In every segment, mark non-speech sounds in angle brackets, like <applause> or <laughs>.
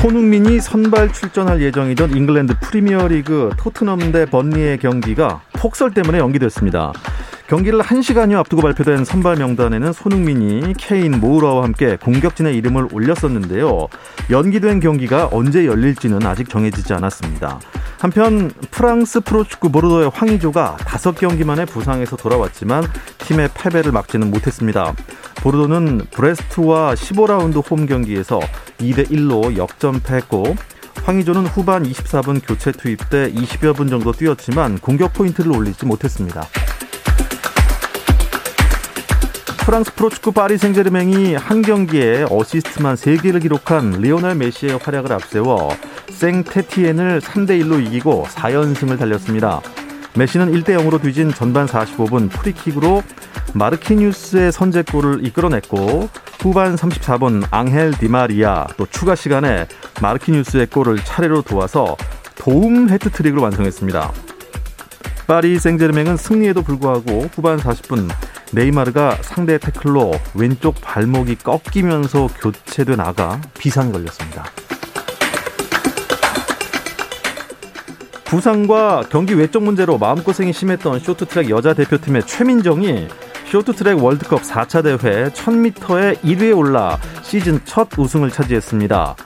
손흥민이 선발 출전할 예정이던 잉글랜드 프리미어리그 토트넘 대 번리의 경기가 폭설 때문에 연기됐습니다. 경기를 1시간여 앞두고 발표된 선발 명단에는 손흥민이 케인, 모우라와 함께 공격진의 이름을 올렸었는데요. 연기된 경기가 언제 열릴지는 아직 정해지지 않았습니다. 한편 프랑스 프로축구 보르도의 황의조가 5경기 만에 부상에서 돌아왔지만 팀의 패배를 막지는 못했습니다. 보르도는 브레스트와 15라운드 홈 경기에서 2대 1로 역전패했고 황의조는 후반 24분 교체 투입돼 20여 분 정도 뛰었지만 공격 포인트를 올리지 못했습니다. 프랑스 프로축구 파리 생제르맹이 한 경기에 어시스트만 3개를 기록한 리오넬 메시의 활약을 앞세워 생테티엔을 3대 1로 이기고 4연승을 달렸습니다. 메시는 1대 0으로 뒤진 전반 45분 프리킥으로 마르키뉴스의 선제골을 이끌어냈고 후반 34분 앙헬 디마리아 또 추가 시간에 마르키뉴스의 골을 차례로 도와서 도움 헤트트릭을 완성했습니다. 파리 생제르맹은 승리에도 불구하고 후반 40분 네이마르가 상대 태클로 왼쪽 발목이 꺾이면서 교체돼 나가 비상 걸렸습니다. 부상과 경기 외적 문제로 마음고생이 심했던 쇼트트랙 여자 대표팀의 최민정이 쇼트트랙 월드컵 4차 대회 1000m에 1위에 올라 시즌 첫 우승을 차지했습니다.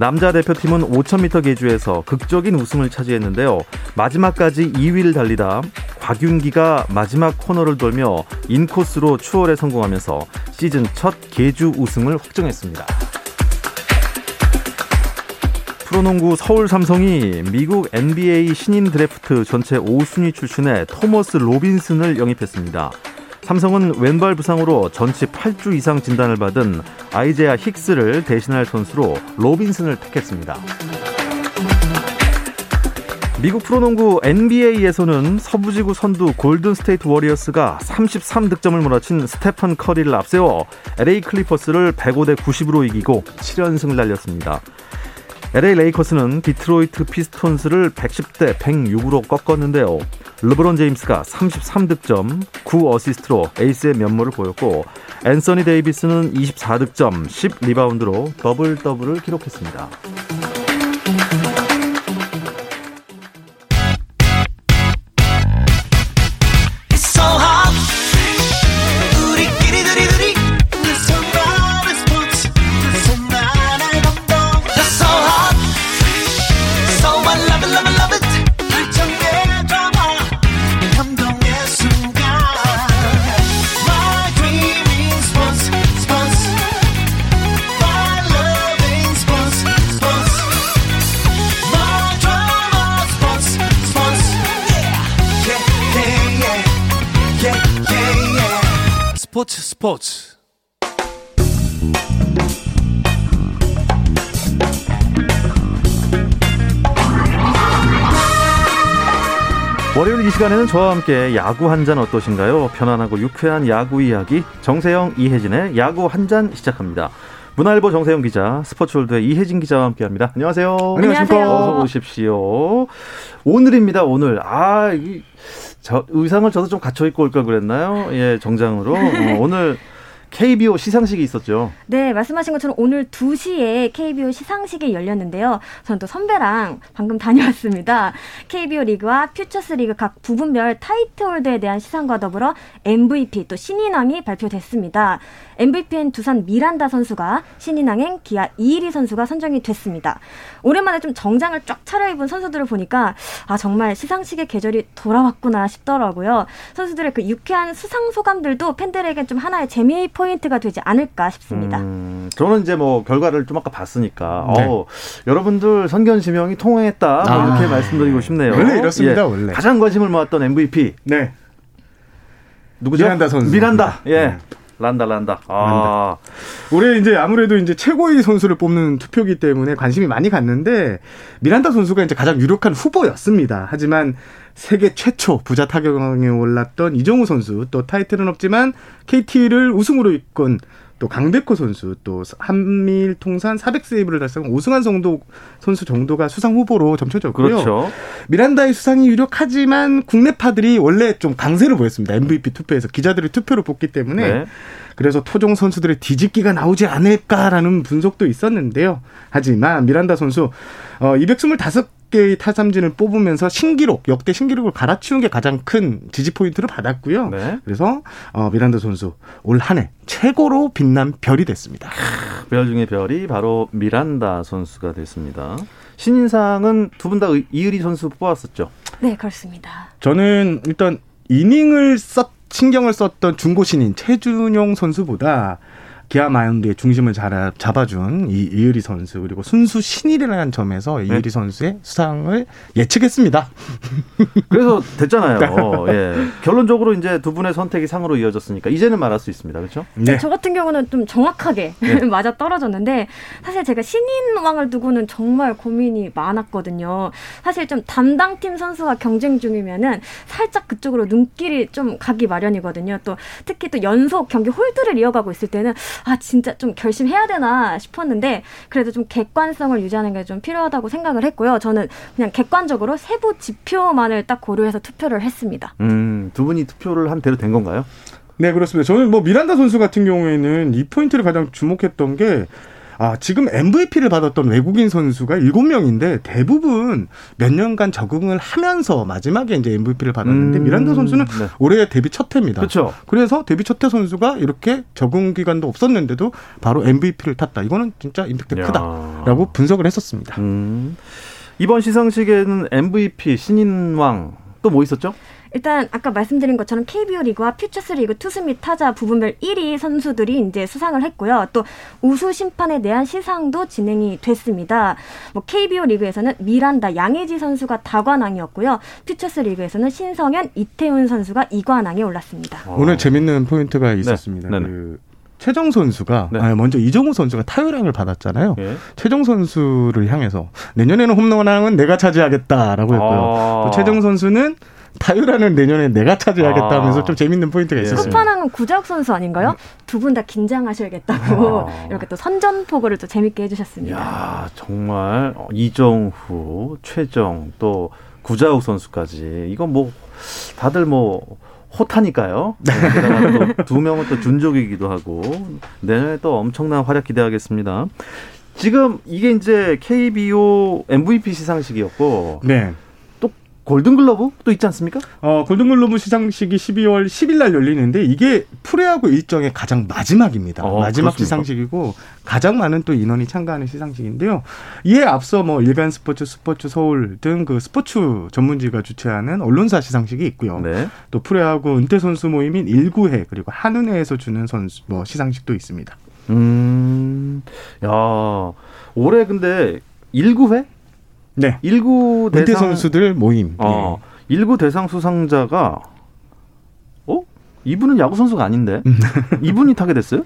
남자 대표팀은 5000m 계주에서 극적인 우승을 차지했는데요. 마지막까지 2위를 달리다 곽윤기가 마지막 코너를 돌며 인코스로 추월에 성공하면서 시즌 첫 계주 우승을 확정했습니다. 프로농구 서울 삼성이 미국 NBA 신인 드래프트 전체 5순위 출신의 토머스 로빈슨을 영입했습니다. 삼성은 왼발 부상으로 전치 8주 이상 진단을 받은 아이제아 힉스를 대신할 선수로 로빈슨을 택했습니다. 미국 프로농구 NBA에서는 서부지구 선두 골든 스테이트 워리어스가 33득점을 몰아친 스테판 커리를 앞세워 LA 클리퍼스를 105대 90으로 이기고 7연승을 달렸습니다. LA 레이커스는 디트로이트 피스톤스를 110대 106으로 꺾었는데요. 르브론 제임스가 33득점, 9어시스트로 에이스의 면모를 보였고 앤서니 데이비스는 24득점, 10리바운드로 더블 더블을 기록했습니다. 스포츠 월요일 이 시간에는 저와 함께 야구 한 잔 어떠신가요? 편안하고 유쾌한 야구 이야기 정세영 이혜진의 야구 한 잔 시작합니다. 문화일보 정세영 기자, 스포츠월드의 이혜진 기자와 함께합니다. 안녕하세요. 안녕하십니까. 어서 오십시오. 오늘입니다. 오늘 아 이, 저 의상을 저도 좀 갖춰 입고 올 걸 그랬나요? 예, 정장으로 어, 오늘. KBO 시상식이 있었죠. 네, 말씀하신 것처럼 오늘 2시에 KBO 시상식이 열렸는데요. 저는 또 선배랑 방금 다녀왔습니다. KBO 리그와 퓨처스 리그 각 부분별 타이틀 홀더에 대한 시상과 더불어 MVP 또 신인왕이 발표됐습니다. MVP엔 두산 미란다 선수가 신인왕엔 기아 이일이 선수가 선정이 됐습니다. 오랜만에 좀 정장을 쫙 차려입은 선수들을 보니까 아 정말 시상식의 계절이 돌아왔구나 싶더라고요. 선수들의 그 유쾌한 수상 소감들도 팬들에게 좀 하나의 재미 포인트가 되지 않을까 싶습니다. 음, 저는 이제 뭐 결과를 좀 아까 봤으니까 네. 어, 여러분들 선견 지명이 통했다 뭐 아. 이렇게 말씀드리고 싶네요. 원래 이렇습니다. 예. 원래 가장 관심을 모았던 MVP. 네. 누구죠? 미란다 선수. 미란다. 예. 네. 란다 란다. 아. 올해 이제 아무래도 이제 최고의 선수를 뽑는 투표기 때문에 관심이 많이 갔는데 미란다 선수가 이제 가장 유력한 후보였습니다. 하지만 세계 최초 부자 타격왕에 올랐던 이정우 선수 또 타이틀은 없지만 KT를 우승으로 이끈 또 강백호 선수 또 한미일 통산 400세이브를 달성한 오승환 정도 선수 정도가 수상 후보로 점쳐졌고요. 그렇죠. 미란다의 수상이 유력하지만 국내파들이 원래 좀 강세를 보였습니다. MVP 투표에서 기자들이 투표로 뽑기 때문에 네. 그래서 토종 선수들의 뒤집기가 나오지 않을까라는 분석도 있었는데요. 하지만 미란다 선수 어 225 개의 타삼진을 뽑으면서 신기록 역대 신기록을 갈아치운 게 가장 큰 지지 포인트를 받았고요. 네. 그래서 어 미란다 선수 올 한 해 최고로 빛난 별이 됐습니다. 별 중에 별이 바로 미란다 선수가 됐습니다. 신인상은 두 분 다 이의리 선수 뽑았었죠. 네, 그렇습니다. 저는 일단 이닝을 썼 신경을 썼던 중고 신인 최준용 선수보다 기아 마운드의 중심을 잘 잡아준 이 이의리 선수 그리고 순수 신이라는 점에서 이의리 선수의 수상을 예측했습니다. <laughs> 그래서 됐잖아요. 예. 결론적으로 이제 두 분의 선택이 상으로 이어졌으니까 이제는 말할 수 있습니다. 그렇죠? 네. 저 같은 경우는 좀 정확하게 네. <laughs> 맞아 떨어졌는데 사실 제가 신인왕을 두고는 정말 고민이 많았거든요. 사실 좀 담당팀 선수와 경쟁 중이면은 살짝 그쪽으로 눈길이 좀 가기 마련이거든요. 또 특히 또 연속 경기 홀드를 이어가고 있을 때는 아 진짜 좀 결심해야 되나 싶었는데 그래도 좀 객관성을 유지하는 게 좀 필요하다고 생각을 했고요. 저는 그냥 객관적으로 세부 지표만을 딱 고려해서 투표를 했습니다. 음, 두 분이 투표를 한 대로 된 건가요? 네, 그렇습니다. 저는 뭐 미란다 선수 같은 경우에는 이 포인트를 가장 주목했던 게 아, 지금 MVP를 받았던 외국인 선수가 7명인데 대부분 몇 년간 적응을 하면서 마지막에 이제 MVP를 받았는데 음, 미란다 선수는 네. 올해 데뷔 첫 해입니다. 그렇죠. 그래서 데뷔 첫 해 선수가 이렇게 적응 기간도 없었는데도 바로 MVP를 탔다. 이거는 진짜 임팩트 야. 크다라고 분석을 했었습니다. 음. 이번 시상식에는 MVP 신인왕 또 뭐 있었죠? 일단 아까 말씀드린 것처럼 KBO 리그와 퓨처스 리그 투수 및 타자 부분별 1위 선수들이 이제 수상을 했고요. 또 우수 심판에 대한 시상도 진행이 됐습니다. 뭐 KBO 리그에서는 미란다 양혜지 선수가 다관왕이었고요. 퓨처스 리그에서는 신성현 이태훈 선수가 이관왕에 올랐습니다. 오늘 재밌는 포인트가 있었습니다. 어. 네네. 그 최정 선수가 네. 아, 먼저 이정후 선수가 타율왕을 받았잖아요. 예. 최정 선수를 향해서 내년에는 홈런왕은 내가 차지하겠다라고 했고요. 아. 또 최정 선수는 타율왕은 내년에 내가 차지하겠다 아. 하면서 좀 재밌는 포인트가 예. 있었습니다. 끝판왕은 구자욱 선수 아닌가요? 두 분 다 긴장하셔야겠다고 아. <laughs> 이렇게 또 선전포고를 또 재밌게 해주셨습니다. 야 정말 어, 이정후, 최정 또 구자욱 선수까지 이건 뭐 다들 뭐 호타니까요. 네, 두 명은 또 준족이기도 하고 내년에 또 엄청난 활약 기대하겠습니다. 지금 이게 이제 KBO MVP 시상식이었고 네. 골든글러브 또 있지 않습니까? 어, 골든글로브 시상식이 12월 10일 날 열리는데 이게 프레하고 일정의 가장 마지막입니다. 어, 마지막 그렇습니까? 시상식이고 가장 많은 또 인원이 참가하는 시상식인데요. 이에 앞서 뭐 일간 스포츠, 스포츠 서울 등 그 스포츠 전문지가 주최하는 언론사 시상식이 있고요. 네. 또 프레하고 은퇴 선수 모임인 일구회 그리고 한은회에서 주는 선수 뭐 시상식도 있습니다. 음, 야 올해 근데 19회? 네. 19 은퇴 대상 선수들 모임. 어, 일구 대상 수상자가 어? 이분은 야구 선수가 아닌데 <laughs> 이분이 타게 됐어요?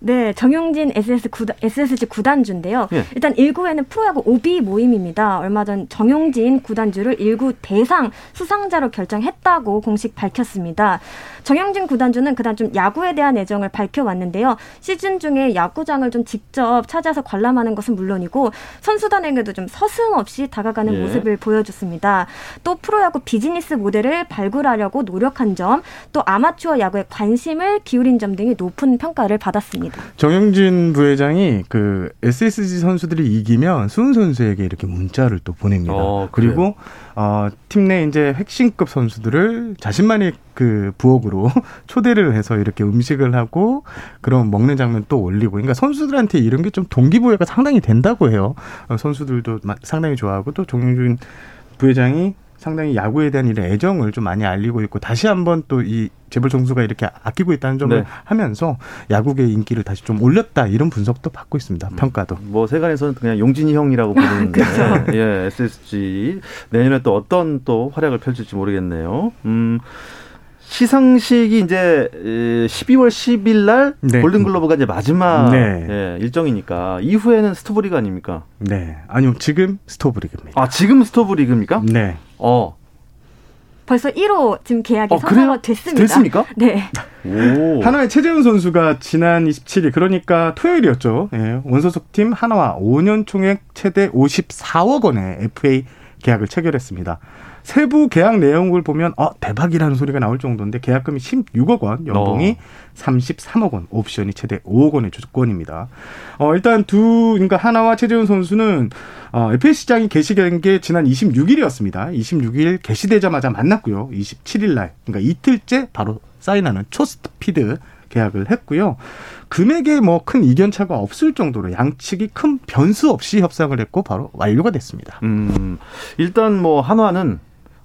네, 정용진 SS 구단, SSG 구단주인데요. 예. 일단 1구에는 프로야구 오비 모임입니다. 얼마 전 정용진 구단주를 1구 대상 수상자로 결정했다고 공식 밝혔습니다. 정용진 구단주는 그간 좀 야구에 대한 애정을 밝혀왔는데요. 시즌 중에 야구장을 좀 직접 찾아서 관람하는 것은 물론이고 선수단에게도 좀 서슴없이 다가가는 예. 모습을 보여줬습니다. 또 프로야구 비즈니스 모델을 발굴하려고 노력한 점, 또 아마추어 야구에 관심을 기울인 점 등이 높은 평가를 받았습니다. 정영진 부회장이 그 SSG 선수들이 이기면 수훈 선수에게 이렇게 문자를 또 보냅니다. 어? 그리고 어, 팀 내 이제 핵심급 선수들을 자신만의 그 부엌으로 <laughs> 초대를 해서 이렇게 음식을 하고 그런 먹는 장면 또 올리고 그러니까 선수들한테 이런 게 좀 동기부여가 상당히 된다고 해요. 어, 선수들도 마- 상당히 좋아하고 또 정영진 부회장이 상당히 야구에 대한 이런 애정을 좀 많이 알리고 있고 다시 한번 또 이 재벌 정수가 이렇게 아끼고 있다는 점을 네. 하면서 야구의 인기를 다시 좀 올렸다 이런 분석도 받고 있습니다. 평가도. 뭐 세간에서는 그냥 용진이 형이라고 부르는 데 <laughs> 예, SSG 내년에 또 어떤 또 활약을 펼칠지 모르겠네요. 음. 시상식이 이제 12월 10일 날 네. 골든글러브가 이제 마지막 네. 예, 일정이니까 이후에는 스토브리그 아닙니까? 네. 아니요, 지금 스토브리그입니다. 아 지금 스토브리그입니까? 네. 어, 벌써 1호 지금 계약이 어, 그래요? 됐습니다. 됐습니까? 네. 오. 하나의 최재훈 선수가 지난 27일 그러니까 토요일이었죠. 예, 원소속팀 하나와 5년 총액 최대 54억 원의 FA 계약을 체결했습니다. 세부 계약 내용을 보면 어 대박이라는 소리가 나올 정도인데 계약금이 16억 원, 연봉이 어. 33억 원, 옵션이 최대 5억 원의 조건입니다. 어 일단 두 그러니까 하나와 최재훈 선수는 어 FA 시장이 개시된 게 지난 26일이었습니다. 26일 개시되자마자 만났고요. 27일 날 그러니까 이틀째 바로 사인하는 초스피드 계약을 했고요. 금액에 뭐 큰 이견 차가 없을 정도로 양측이 큰 변수 없이 협상을 했고 바로 완료가 됐습니다. 음, 일단 뭐 한화는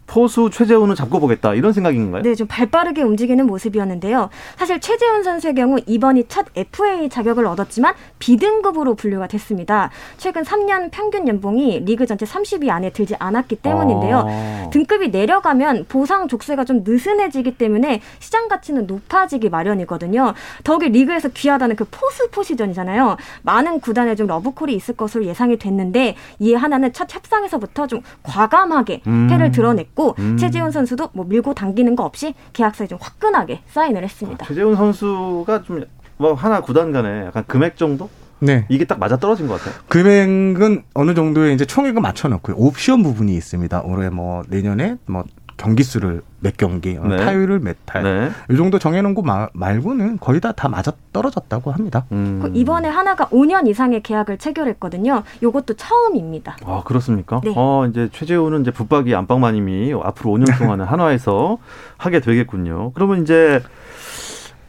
포수 최재훈을 잡고 보겠다 이런 생각인 가요? 네, 좀 발빠르게 움직이는 모습이었는데요. 사실 최재훈 선수의 경우 이번이 첫 FA 자격을 얻었지만 B등급으로 분류가 됐습니다. 최근 3년 평균 연봉이 리그 전체 30위 안에 들지 않았기 때문인데요. 아. 등급이 내려가면 보상 족쇄가 좀 느슨해지기 때문에 시장 가치는 높아지기 마련이거든요. 더욱이 리그에서 귀하다는 그 포수 포지션이잖아요. 많은 구단에 좀 러브콜이 있을 것으로 예상이 됐는데 이에 한화는 첫 협상에서부터 좀 과감하게 음. 패를 드러냈고 음. 최지훈 선수도 뭐 밀고 당기는 거 없이 계약서에 좀 화끈하게 사인을 했습니다. 최재훈 선수가 좀 뭐 하나 구단 간에 약간 금액 정도 네. 이게 딱 맞아 떨어진 것 같아요. 금액은 어느 정도의 이제 총액을 맞춰 놓고요. 옵션 부분이 있습니다. 올해 뭐 내년에 뭐 경기 수를 몇 경기, 어, 네. 타율을 몇 탈, 네. 이 정도 정해놓은 거 마- 말고는 거의 다 다 맞아 떨어졌다고 합니다. 음. 그 이번에 하나가 5년 이상의 계약을 체결했거든요. 요것도 처음입니다. 아 그렇습니까? 네. 어 이제 최재훈은 이제 붙박이 안방마님이 앞으로 5년 <laughs> 동안은 한화에서 하게 되겠군요. 그러면 이제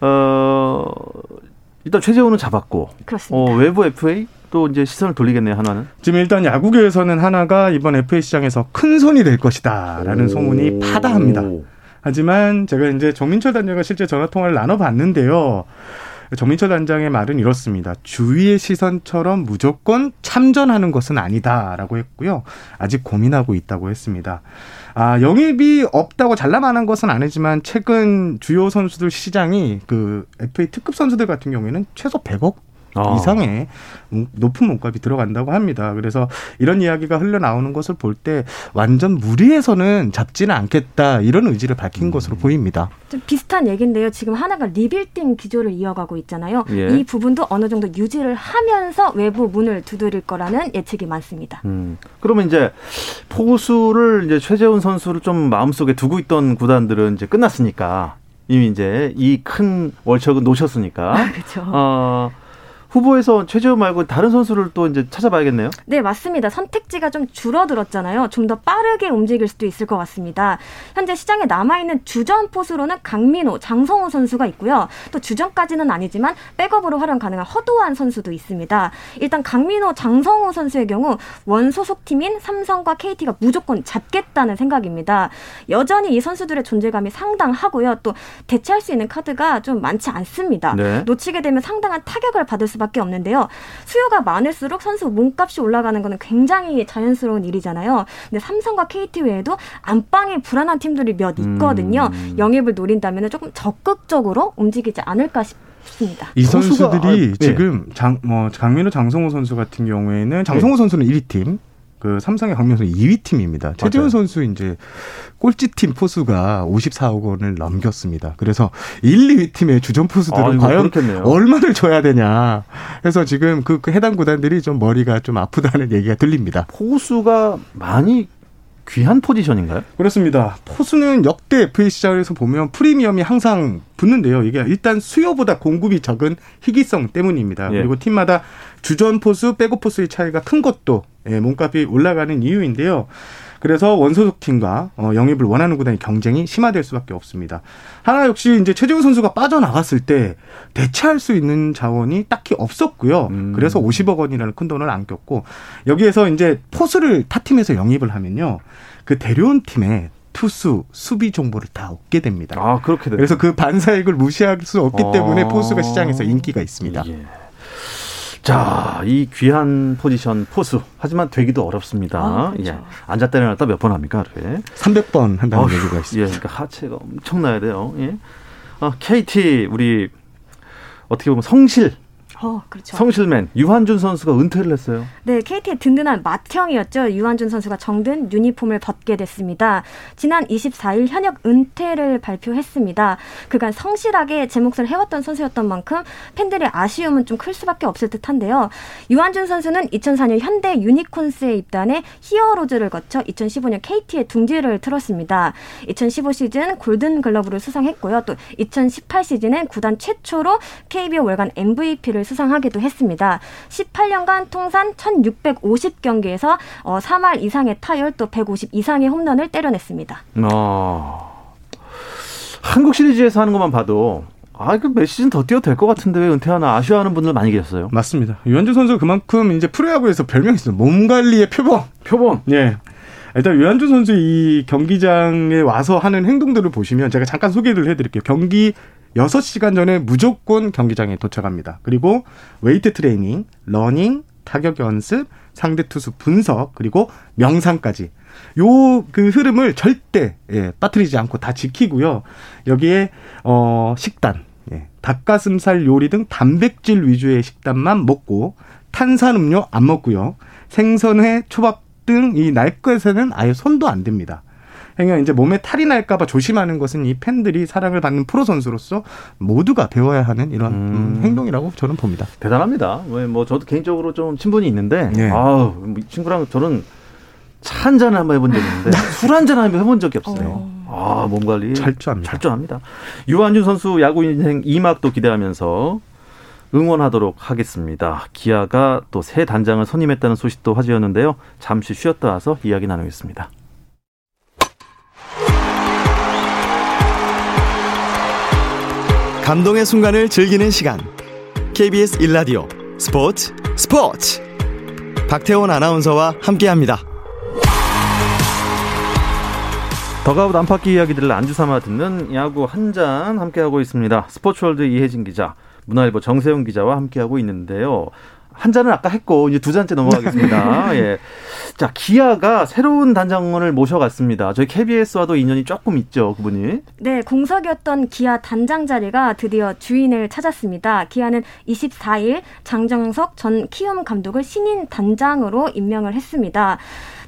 어 일단 최재훈은 잡았고 그렇습니다. 어, 외부 FA 또 이제 시선을 돌리겠네요 한화는. 지금 일단 야구계에서는 하나가 이번 FA 시장에서 큰 손이 될 것이다라는 소문이 파다합니다. 하지만 제가 이제 정민철 단장과 실제 전화 통화를 나눠 봤는데요. 정민철 단장의 말은 이렇습니다. 주위의 시선처럼 무조건 참전하는 것은 아니다라고 했고요. 아직 고민하고 있다고 했습니다. 아, 영입이 없다고 잘라 말한 것은 아니지만 최근 주요 선수들 시장이 그 FA 특급 선수들 같은 경우에는 최소 100억 아. 이상의 음, 높은 몸값이 들어간다고 합니다. 그래서 이런 이야기가 흘러나오는 것을 볼 때 완전 무리해서는 잡지는 않겠다 이런 의지를 밝힌 것으로 보입니다. 좀 비슷한 얘기인데요. 지금 한화가 리빌딩 기조를 이어가고 있잖아요. 예. 이 부분도 어느 정도 유지를 하면서 외부 문을 두드릴 거라는 예측이 많습니다. 음. 그러면 이제 포수를 이제 최재훈 선수를 좀 마음속에 두고 있던 구단들은 이제 끝났으니까 이미 이제 이 큰 월척은 놓으셨으니까 그렇죠. 어, 후보에서 최재훈 말고 다른 선수를 또 이제 찾아봐야겠네요. 네, 맞습니다. 선택지가 좀 줄어들었잖아요. 좀 더 빠르게 움직일 수도 있을 것 같습니다. 현재 시장에 남아있는 주전 포수로는 강민호, 장성호 선수가 있고요. 또 주전까지는 아니지만 백업으로 활용 가능한 허도한 선수도 있습니다. 일단 강민호, 장성호 선수의 경우 원소속 팀인 삼성과 KT가 무조건 잡겠다는 생각입니다. 여전히 이 선수들의 존재감이 상당하고요. 또 대체할 수 있는 카드가 좀 많지 않습니다. 네. 놓치게 되면 상당한 타격을 받을 수밖에 없는데요. 수요가 많을수록 선수 몸값이 올라가는 것은 굉장히 자연스러운 일이잖아요. 근데 삼성과 KT 외에도 안방이 불안한 팀들이 몇 있거든요. 음. 영입을 노린다면 조금 적극적으로 움직이지 않을까 싶습니다. 이 선수들이 아, 예. 지금 장, 뭐, 강민호, 장성호 선수 같은 경우에는 장성호 선수는 1위 팀, 그 삼성의 선수 2위 팀입니다. 최재훈. 선수 이제 꼴찌팀 포수가 54억 원을 넘겼습니다. 그래서 1, 2위 팀의 주전 포수들은 아, 과연 그렇겠네요. 얼마를 줘야 되냐. 그래서 지금 그, 그 해당 구단들이 좀 머리가 좀 아프다는 얘기가 들립니다. 포수가 많이 귀한 포지션인가요? 그렇습니다. 포수는 역대 FA 시장에서 보면 프리미엄이 항상 붙는데요. 이게 일단 수요보다 공급이 적은 희귀성 때문입니다. 예. 그리고 팀마다 주전 포수, 백업 포수의 차이가 큰 것도 예, 몸값이 올라가는 이유인데요. 그래서 원소속 팀과 어, 영입을 원하는 구단의 경쟁이 심화될 수밖에 없습니다. 하나 역시 이제 최재우 선수가 빠져나갔을 때 대체할 수 있는 자원이 딱히 없었고요. 음. 그래서 50억 원이라는 큰 돈을 안겼고 여기에서 이제 포수를 타 팀에서 영입을 하면요. 그 데려온 팀의 투수, 수비 정보를 다 얻게 됩니다. 아 그렇게 됐 그래서 그 반사익을 무시할 수 없기 아. 때문에 포수가 시장에서 인기가 있습니다. 예. 자, 이 귀한 포지션 포수. 하지만 되기도 어렵습니다. 아, 그렇죠. 예. 앉았다 일어났다 몇 번 합니까, 하루에? 300번 한다는 어휴, 얘기가 예, 있습니다. 그러니까 하체가 엄청나야 돼요. 예. 아, KT 우리 어떻게 보면 성실 어, 그렇죠. 성실맨 유한준 선수가 은퇴를 했어요. 네, KT의 든든한 맏형이었죠. 유한준 선수가 정든 유니폼을 벗게 됐습니다. 지난 24일 현역 은퇴를 발표했습니다. 그간 성실하게 제 몫을 해왔던 선수였던 만큼 팬들의 아쉬움은 좀 클 수밖에 없을 듯한데요. 유한준 선수는 2004년 현대 유니콘스에 입단해 히어로즈를 거쳐 2015년 KT에 둥지를 틀었습니다. 2015 시즌 골든 글러브를 수상했고요. 또 2018 시즌엔 구단 최초로 KBO 월간 MVP를 수상 하기도 했습니다. 18년간 통산 1,650경기에서 어, 3할 이상의 타율 또 150 이상의 홈런을 때려냈습니다. 어. 한국 시리즈에서 하는 것만 봐도 아, 그 몇 시즌 더 뛰어도 될 것 같은데 왜 은퇴하나 아쉬워하는 분들 많이 계셨어요. 맞습니다. 유한준 선수 그만큼 이제 프로야구에서 별명이 있어요. 몸 관리의 표본. 표본. 예. 일단 유한준 선수 이 경기장에 와서 하는 행동들을 보시면 제가 잠깐 소개를 해드릴게요. 경기 6시간 전에 무조건 경기장에 도착합니다. 그리고 웨이트 트레이닝, 러닝, 타격 연습, 상대 투수 분석, 그리고 명상까지. 요 그 흐름을 절대 예, 빠뜨리지 않고 다 지키고요. 여기에 어 식단, 예, 닭가슴살 요리 등 단백질 위주의 식단만 먹고 탄산음료 안 먹고요. 생선회, 초밥 등 이 날 것에는 아예 손도 안 댑니다. 그러니까 이제 몸에 탈이 날까봐 조심하는 것은 이 팬들이 사랑을 받는 프로 선수로서 모두가 배워야 하는 이런 음, 행동이라고 저는 봅니다. 대단합니다. 왜 뭐 저도 개인적으로 좀 친분이 있는데 네. 아우 친구랑 저는 차 한 잔을 한번 해본 적이 있는데 <laughs> 술 한 잔 한번 해본 적이 없어요. 아 몸 관리 철저합니다. 철저합니다. 유한준 선수 야구 인생 2막도 기대하면서 응원하도록 하겠습니다. 기아가 또 새 단장을 선임했다는 소식도 화제였는데요. 잠시 쉬었다 와서 이야기 나누겠습니다. 감동의 순간을 즐기는 시간. KBS 1라디오 스포츠 스포츠. 박태원 아나운서와 함께합니다. 더가웃 안팎의 이야기들을 안주 삼아 듣는 야구 한 잔 함께하고 있습니다. 스포츠월드 이혜진 기자, 문화일보 정세훈 기자와 함께하고 있는데요. 한 잔은 아까 했고 이제 두 잔째 넘어가겠습니다. <laughs> 예. 자, 기아가 새로운 단장을 모셔갔습니다. 저희 KBS와도 인연이 조금 있죠, 그분이. 네, 공석이었던 기아 단장 자리가 드디어 주인을 찾았습니다. 기아는 24일 장정석 전 키움 감독을 신임 단장으로 임명을 했습니다.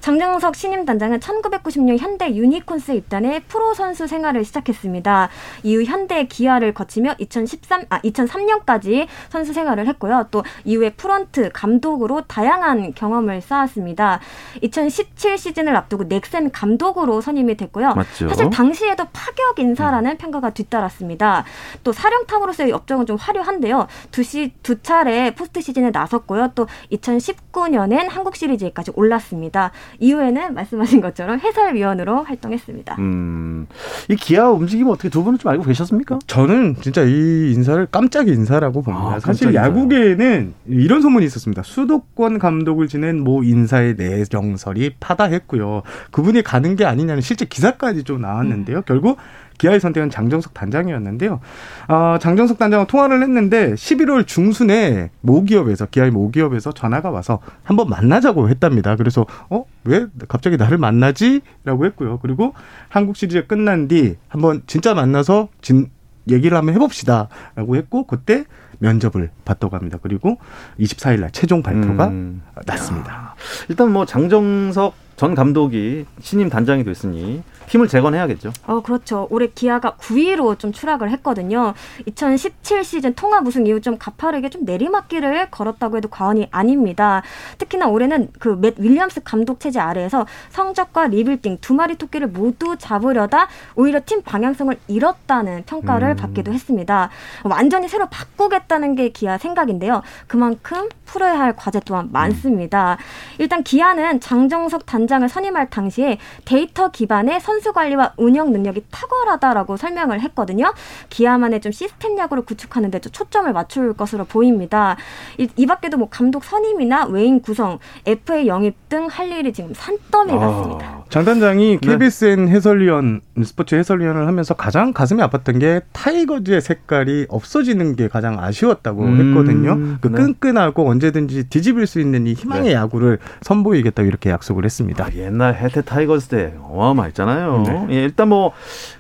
장정석 신임 단장은 1996년 현대 유니콘스에 입단해 프로 선수 생활을 시작했습니다. 이후 현대 기아를 거치며 2013, 아, 2003년까지 선수 생활을 했고요. 또 이후에 프런트 감독으로 다양한 경험을 쌓았습니다. 2017 시즌을 앞두고 넥센 감독으로 선임이 됐고요. 맞죠. 사실 당시에도 파격 인사라는 평가가 뒤따랐습니다. 또 사령탑으로서의 업적은 좀 화려한데요. 두, 시, 두 차례 포스트 시즌에 나섰고요. 또 2019년엔 한국 시리즈에까지 올랐습니다. 이후에는 말씀하신 것처럼 해설위원으로 활동했습니다. 음, 이 기아 움직임 어떻게 두 분은 좀 알고 계셨습니까? 저는 진짜 이 인사를 깜짝 인사라고 봅니다. 아, 사실. 야구계에는 이런 소문이 있었습니다. 수도권 감독을 지낸 모 인사의 내정설이 파다했고요. 그분이 가는 게 아니냐는 실제 기사까지 좀 나왔는데요. 결국 기아의 선택은 장정석 단장이었는데요. 어, 장정석 단장과 통화를 했는데 11월 중순에 모기업에서 기아의 모기업에서 전화가 와서 한번 만나자고 했답니다. 그래서 어 왜 갑자기 나를 만나지?라고 했고요. 그리고 한국 시리즈 끝난 뒤 한번 진짜 만나서 진, 얘기를 한번 해봅시다 라고 했고 그때 면접을 받다고 합니다. 그리고 24일 날 최종 발표가 음. 났습니다. 일단 뭐 장정석 전 감독이 신임 단장이 됐으니 팀을 재건해야겠죠. 어, 그렇죠. 올해 기아가 9위로 좀 추락을 했거든요. 2017 시즌 통합 우승 이후 좀 가파르게 좀 내리막길을 걸었다고 해도 과언이 아닙니다. 특히나 올해는 그 맷 윌리엄스 감독 체제 아래에서 성적과 리빌딩 두 마리 토끼를 모두 잡으려다 오히려 팀 방향성을 잃었다는 평가를 음. 받기도 했습니다. 완전히 새로 바꾸겠다는 게 기아 생각인데요. 그만큼 풀어야 할 과제 또한 많습니다. 일단 기아는 장정석 단장을 선임할 당시에 데이터 기반의 선수 관리와 운영 능력이 탁월하다라고 설명을 했거든요. 기아만의 좀 시스템 야구를 구축하는 데 초점을 맞출 것으로 보입니다. 이, 이 밖에도 뭐 감독 선임이나 외인 구성, FA 영입 등 할 일이 지금 산더미 아, 같습니다. 장 단장이 KBSN 네. 해설위원 스포츠 해설위원을 하면서 가장 가슴이 아팠던 게 타이거즈의 색깔이 없어지는 게 가장 아쉬웠다고 음, 했거든요. 그 네. 끈끈하고 언제든지 뒤집을 수 있는 이 희망의 네. 야구를 선보이겠다 이렇게 약속을 했습니다. 아, 옛날 해태 타이거즈 때 어마어마했잖아요. 네. 예, 일단 뭐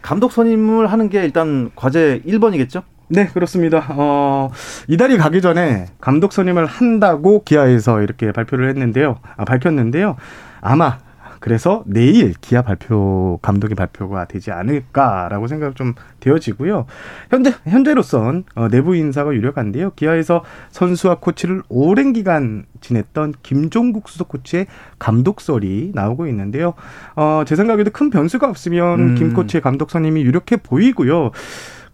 감독 선임을 하는 게 일단 과제 1번이겠죠? 네, 그렇습니다. 어, 이달이 가기 전에 감독 선임을 한다고 기아에서 이렇게 발표를 했는데요. 아, 밝혔는데요. 아마 그래서 내일 기아 발표 감독의 발표가 되지 않을까라고 생각 좀 되어지고요. 현재 현재로선 어, 내부 인사가 유력한데요. 기아에서 선수와 코치를 오랜 기간 지냈던 김종국 수석 코치의 감독설이 나오고 있는데요. 어, 제 생각에도 큰 변수가 없으면 음. 김 코치의 감독 선임이 유력해 보이고요.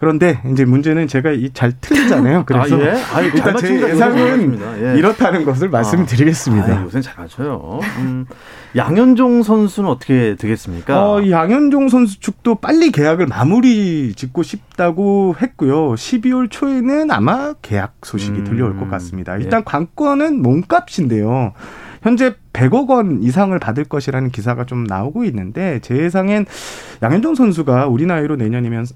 그런데 이제 문제는 제가 이 잘 틀리잖아요. 그래서 아, 예? 아니, 일단 제 예상은 예. 이렇다는 것을 말씀드리겠습니다. 아, 요새 잘 맞춰요. 음, 양현종 선수는 어떻게 되겠습니까? 어, 양현종 선수 측도 빨리 계약을 마무리 짓고 싶다고 했고요. 12월 초에는 아마 계약 소식이 음, 들려올 것 같습니다. 일단 예. 관건은 몸값인데요. 현재 100억 원 이상을 받을 것이라는 기사가 좀 나오고 있는데 제 예상엔 양현종 선수가 우리 나이로 내년이면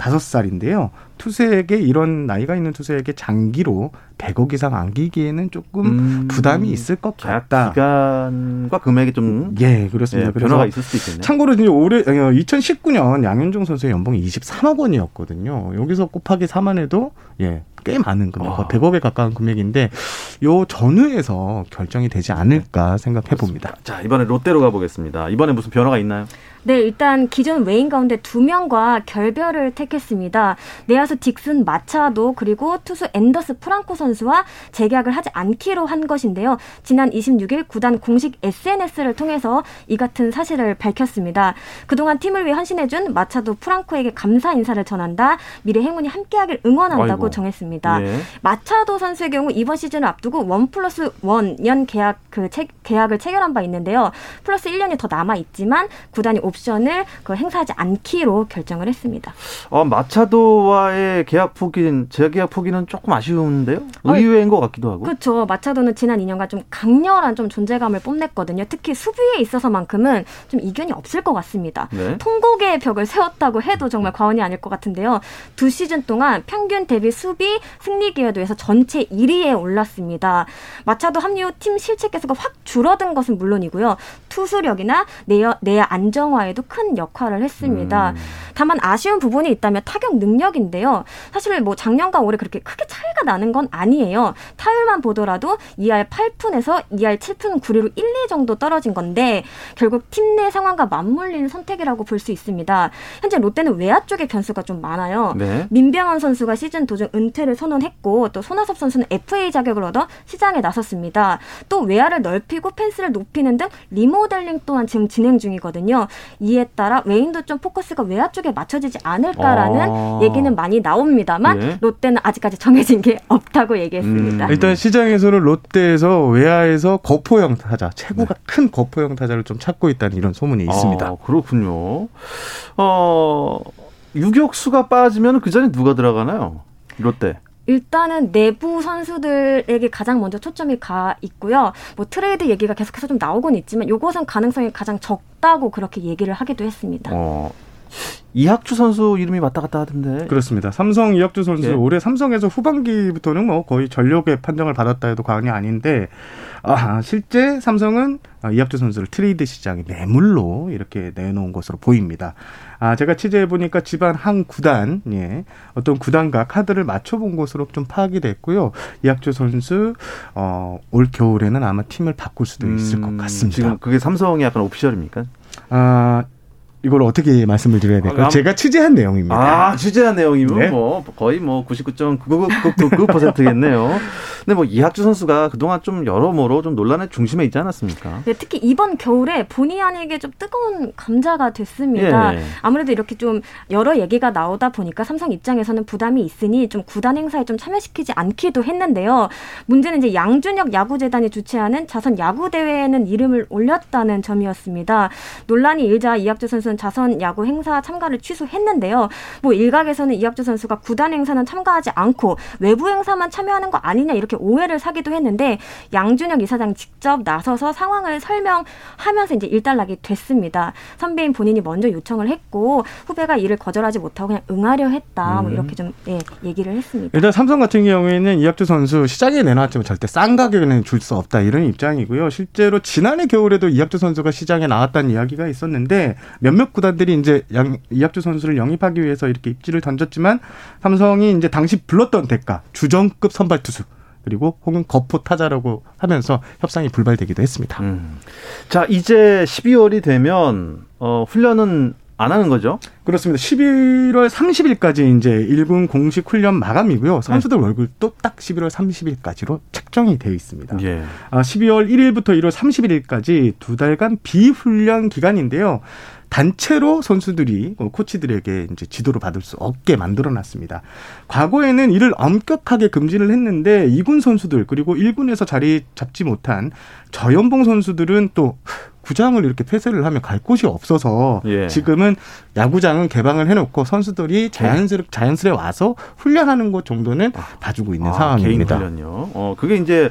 35살인데요. 투수에게 이런 나이가 있는 투수에게 장기로 100억 이상 안기기에는 조금 음, 부담이 있을 것 같다. 기간과 금액이 좀 예, 그렇습니다. 예, 변화가 있을 수도 있겠네요. 참고로 이제 올해 2019년 어, 양현종 선수의 연봉이 23억 원이었거든요. 여기서 곱하기 4만 해도 예, 꽤 많은 금액, 아. 100억에 가까운 금액인데 요 전후에서 결정이 되지 않을까 생각해 봅니다. 자, 이번에 롯데로 가보겠습니다. 이번에 무슨 변화가 있나요? 네, 일단 기존 외인 가운데 두 명과 결별을 택했습니다. 내야수 딕슨 마차도 그리고 투수 앤더스 프랑코 선수와 재계약을 하지 않기로 한 것인데요. 지난 26일 구단 공식 SNS를 통해서 이 같은 사실을 밝혔습니다. 그동안 팀을 위해 헌신해준 마차도 프랑코에게 감사 인사를 전한다. 미래 행운이 함께하길 응원한다고 아이고. 정했습니다. 예. 마차도 선수의 경우 이번 시즌을 앞두고 one plus one 년 계약 그 체, 계약을 체결한 바 있는데요. 플러스 1년이 더 남아 있지만 구단이 옵션을 그 행사하지 않기로 결정을 했습니다. 어, 마차도와의 계약 포기는 재계약 포기는 조금 아쉬운데요. 의외인 것 같기도 하고. 그렇죠. 마차도는 지난 2년간 좀 강렬한 좀 존재감을 뽐냈거든요. 특히 수비에 있어서만큼은 좀 이견이 없을 것 같습니다. 네. 통곡의 벽을 세웠다고 해도 정말 과언이 아닐 것 같은데요. 두 시즌 동안 평균 대비 수비 승리 기회도에서 전체 1위에 올랐습니다. 마차도 합류 후팀 실책 개수가 확 줄어든 것은 물론이고요. 투수력이나 내야, 내야 안정화 에도 큰 역할을 했습니다. 음. 다만 아쉬운 부분이 있다면 타격 능력인데요. 사실 뭐 작년과 올해 그렇게 크게 차이가 나는 건 아니에요. 타율만 보더라도 2할 8푼에서 2할 7푼 9리로 1, 2 정도 떨어진 건데 결국 팀 내 상황과 맞물리는 선택이라고 볼 수 있습니다. 현재 롯데는 외야 쪽의 변수가 좀 많아요. 네. 민병헌 선수가 시즌 도중 은퇴를 선언했고 또 손아섭 선수는 FA 자격을 얻어 시장에 나섰습니다. 또 외야를 넓히고 펜스를 높이는 등 리모델링 또한 지금 진행 중이거든요. 이에 따라 외인도 좀 포커스가 외야 쪽에 맞춰지지 않을까라는 아. 얘기는 많이 나옵니다만 예. 롯데는 아직까지 정해진 게 없다고 얘기했습니다. 음. 일단 시장에서는 롯데에서 외야에서 거포형 타자, 체구가 네. 큰 거포형 타자를 좀 찾고 있다는 이런 소문이 있습니다. 아, 그렇군요. 어, 유격수가 빠지면 그 전에 누가 들어가나요? 롯데. 일단은 내부 선수들에게 가장 먼저 초점이 가 있고요. 뭐 트레이드 얘기가 계속해서 좀 나오곤 있지만 요것은 가능성이 가장 적다고 그렇게 얘기를 하기도 했습니다. 어, 이학주 선수 이름이 왔다 갔다 하던데. 그렇습니다. 삼성 이학주 선수 예. 올해 삼성에서 후반기부터는 뭐 거의 전력 외 판정을 받았다 해도 과언이 아닌데 아, 실제 삼성은 이학주 선수를 트레이드 시장에 매물로 이렇게 내놓은 것으로 보입니다. 아, 제가 취재해 보니까 집안 한 구단, 예, 어떤 구단과 카드를 맞춰 본 것으로 좀 파악이 됐고요. 이학주 선수 어, 올 겨울에는 아마 팀을 바꿀 수도 있을 음, 것 같습니다. 지금 그게 삼성의 약간 오피셜입니까? 아, 이걸 어떻게 말씀을 드려야 될까요? 아, 제가 취재한 내용입니다. 아, 취재한 내용이면 네. 뭐 거의 뭐 99.99%겠네요. 근데 뭐 이학주 선수가 그동안 좀 여러모로 좀 논란의 중심에 있지 않았습니까? 네, 특히 이번 겨울에 본의 아니게 좀 뜨거운 감자가 됐습니다. 예. 아무래도 이렇게 좀 여러 얘기가 나오다 보니까 삼성 입장에서는 부담이 있으니 좀 구단 행사에 좀 참여시키지 않기도 했는데요. 문제는 이제 양준혁 야구재단이 주최하는 자선 야구 대회에는 이름을 올렸다는 점이었습니다. 논란이 일자 이학주 선수는 자선 야구 행사 참가를 취소했는데요. 뭐 일각에서는 이학주 선수가 구단 행사는 참가하지 않고 외부 행사만 참여하는 거 아니냐 이렇게 오해를 사기도 했는데 양준혁 이사장 직접 나서서 상황을 설명하면서 이제 일단락이 됐습니다. 선배인 본인이 먼저 요청을 했고 후배가 이를 거절하지 못하고 그냥 응하려 했다. 뭐 이렇게 좀 예, 얘기를 했습니다. 일단 삼성 같은 경우에는 이학주 선수 시장에 내놨지만 절대 싼 가격에는 줄 수 없다 이런 입장이고요. 실제로 지난해 겨울에도 이학주 선수가 시장에 나왔다는 이야기가 있었는데 몇몇 구단들이 이제 양, 이학주 선수를 영입하기 위해서 이렇게 입지를 던졌지만 삼성이 이제 당시 불렀던 대가 주전급 선발 투수 그리고 혹은 거포 타자라고 하면서 협상이 불발되기도 했습니다. 음. 자, 이제 12월이 되면 어, 훈련은 안 하는 거죠? 그렇습니다. 11월 30일까지 이제 1군 공식 훈련 마감이고요. 선수들 월급도 딱 11월 30일까지로 책정이 되어 있습니다. 예. 아, 12월 1일부터 1월 31일까지 두 달간 비훈련 기간인데요. 단체로 선수들이 어, 코치들에게 이제 지도를 받을 수 없게 만들어 놨습니다. 과거에는 이를 엄격하게 금지를 했는데 2군 선수들 그리고 1군에서 자리 잡지 못한 저연봉 선수들은 또 구장을 이렇게 폐쇄를 하면 갈 곳이 없어서 예. 지금은 야구장은 개방을 해놓고 선수들이 자연스레 자연스레 와서 훈련하는 것 정도는 봐주고 있는 아, 상황입니다. 개인 훈련요. 어, 그게 이제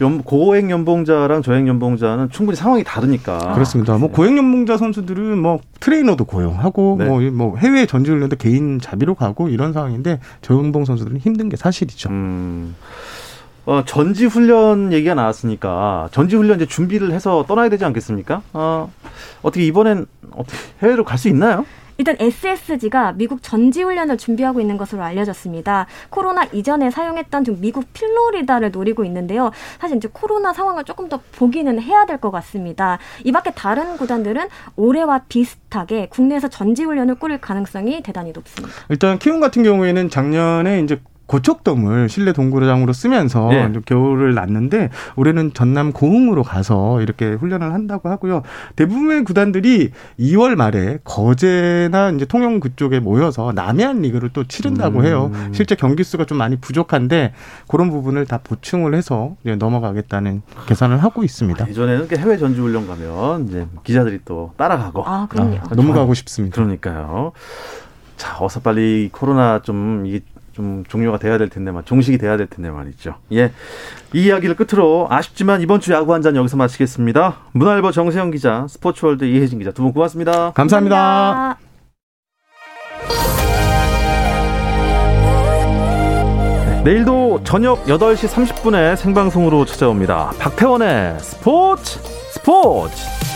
연, 고액 연봉자랑 저액 연봉자는 충분히 상황이 다르니까. 그렇습니다. 뭐 고액 연봉자 선수들은 뭐 트레이너도 고용하고 네. 뭐, 뭐, 뭐 해외 전지 훈련도 개인 자비로 가고 이런 상황인데 저연봉 선수들은 힘든 게 사실이죠. 음. 어, 전지 훈련 얘기가 나왔으니까 전지 훈련 이제 준비를 해서 떠나야 되지 않겠습니까? 어, 어떻게 이번엔 어떻게 해외로 갈 수 있나요? 일단 SSG가 미국 전지훈련을 준비하고 있는 것으로 알려졌습니다. 코로나 이전에 사용했던 좀 미국 필로리다를 노리고 있는데요. 사실 이제 코로나 상황을 조금 더 보기는 해야 될 것 같습니다. 이 밖에 다른 구단들은 올해와 비슷하게 국내에서 전지훈련을 꾸릴 가능성이 대단히 높습니다. 일단 키움 같은 경우에는 작년에 이제 고척돔을 실내 동구장으로 쓰면서 예. 이제 겨울을 났는데 올해는 전남 고흥으로 가서 이렇게 훈련을 한다고 하고요. 대부분의 구단들이 2월 말에 거제나 이제 통영 그쪽에 모여서 남해안 리그를 또 치른다고 음. 해요. 실제 경기 수가 좀 많이 부족한데 그런 부분을 다 보충을 해서 이제 넘어가겠다는 계산을 하고 있습니다. 예전에는 이렇게 해외 전지 훈련 가면 이제 기자들이 또 따라가고. 아, 그럼요. 아, 너무 가고 싶습니다. 그러니까요. 자, 어서 빨리 코로나 좀 이게 좀 종료가 돼야 될 텐데 말 종식이 돼야 될 텐데 말이죠. 예. 이 이야기를 끝으로 아쉽지만 이번 주 야구 한 잔 여기서 마치겠습니다. 문화일보 정세영 기자, 스포츠월드 이혜진 기자 두 분 고맙습니다. 감사합니다. 감사합니다. 내일도 저녁 8시 30분에 생방송으로 찾아옵니다. 박태원의 스포츠 스포츠.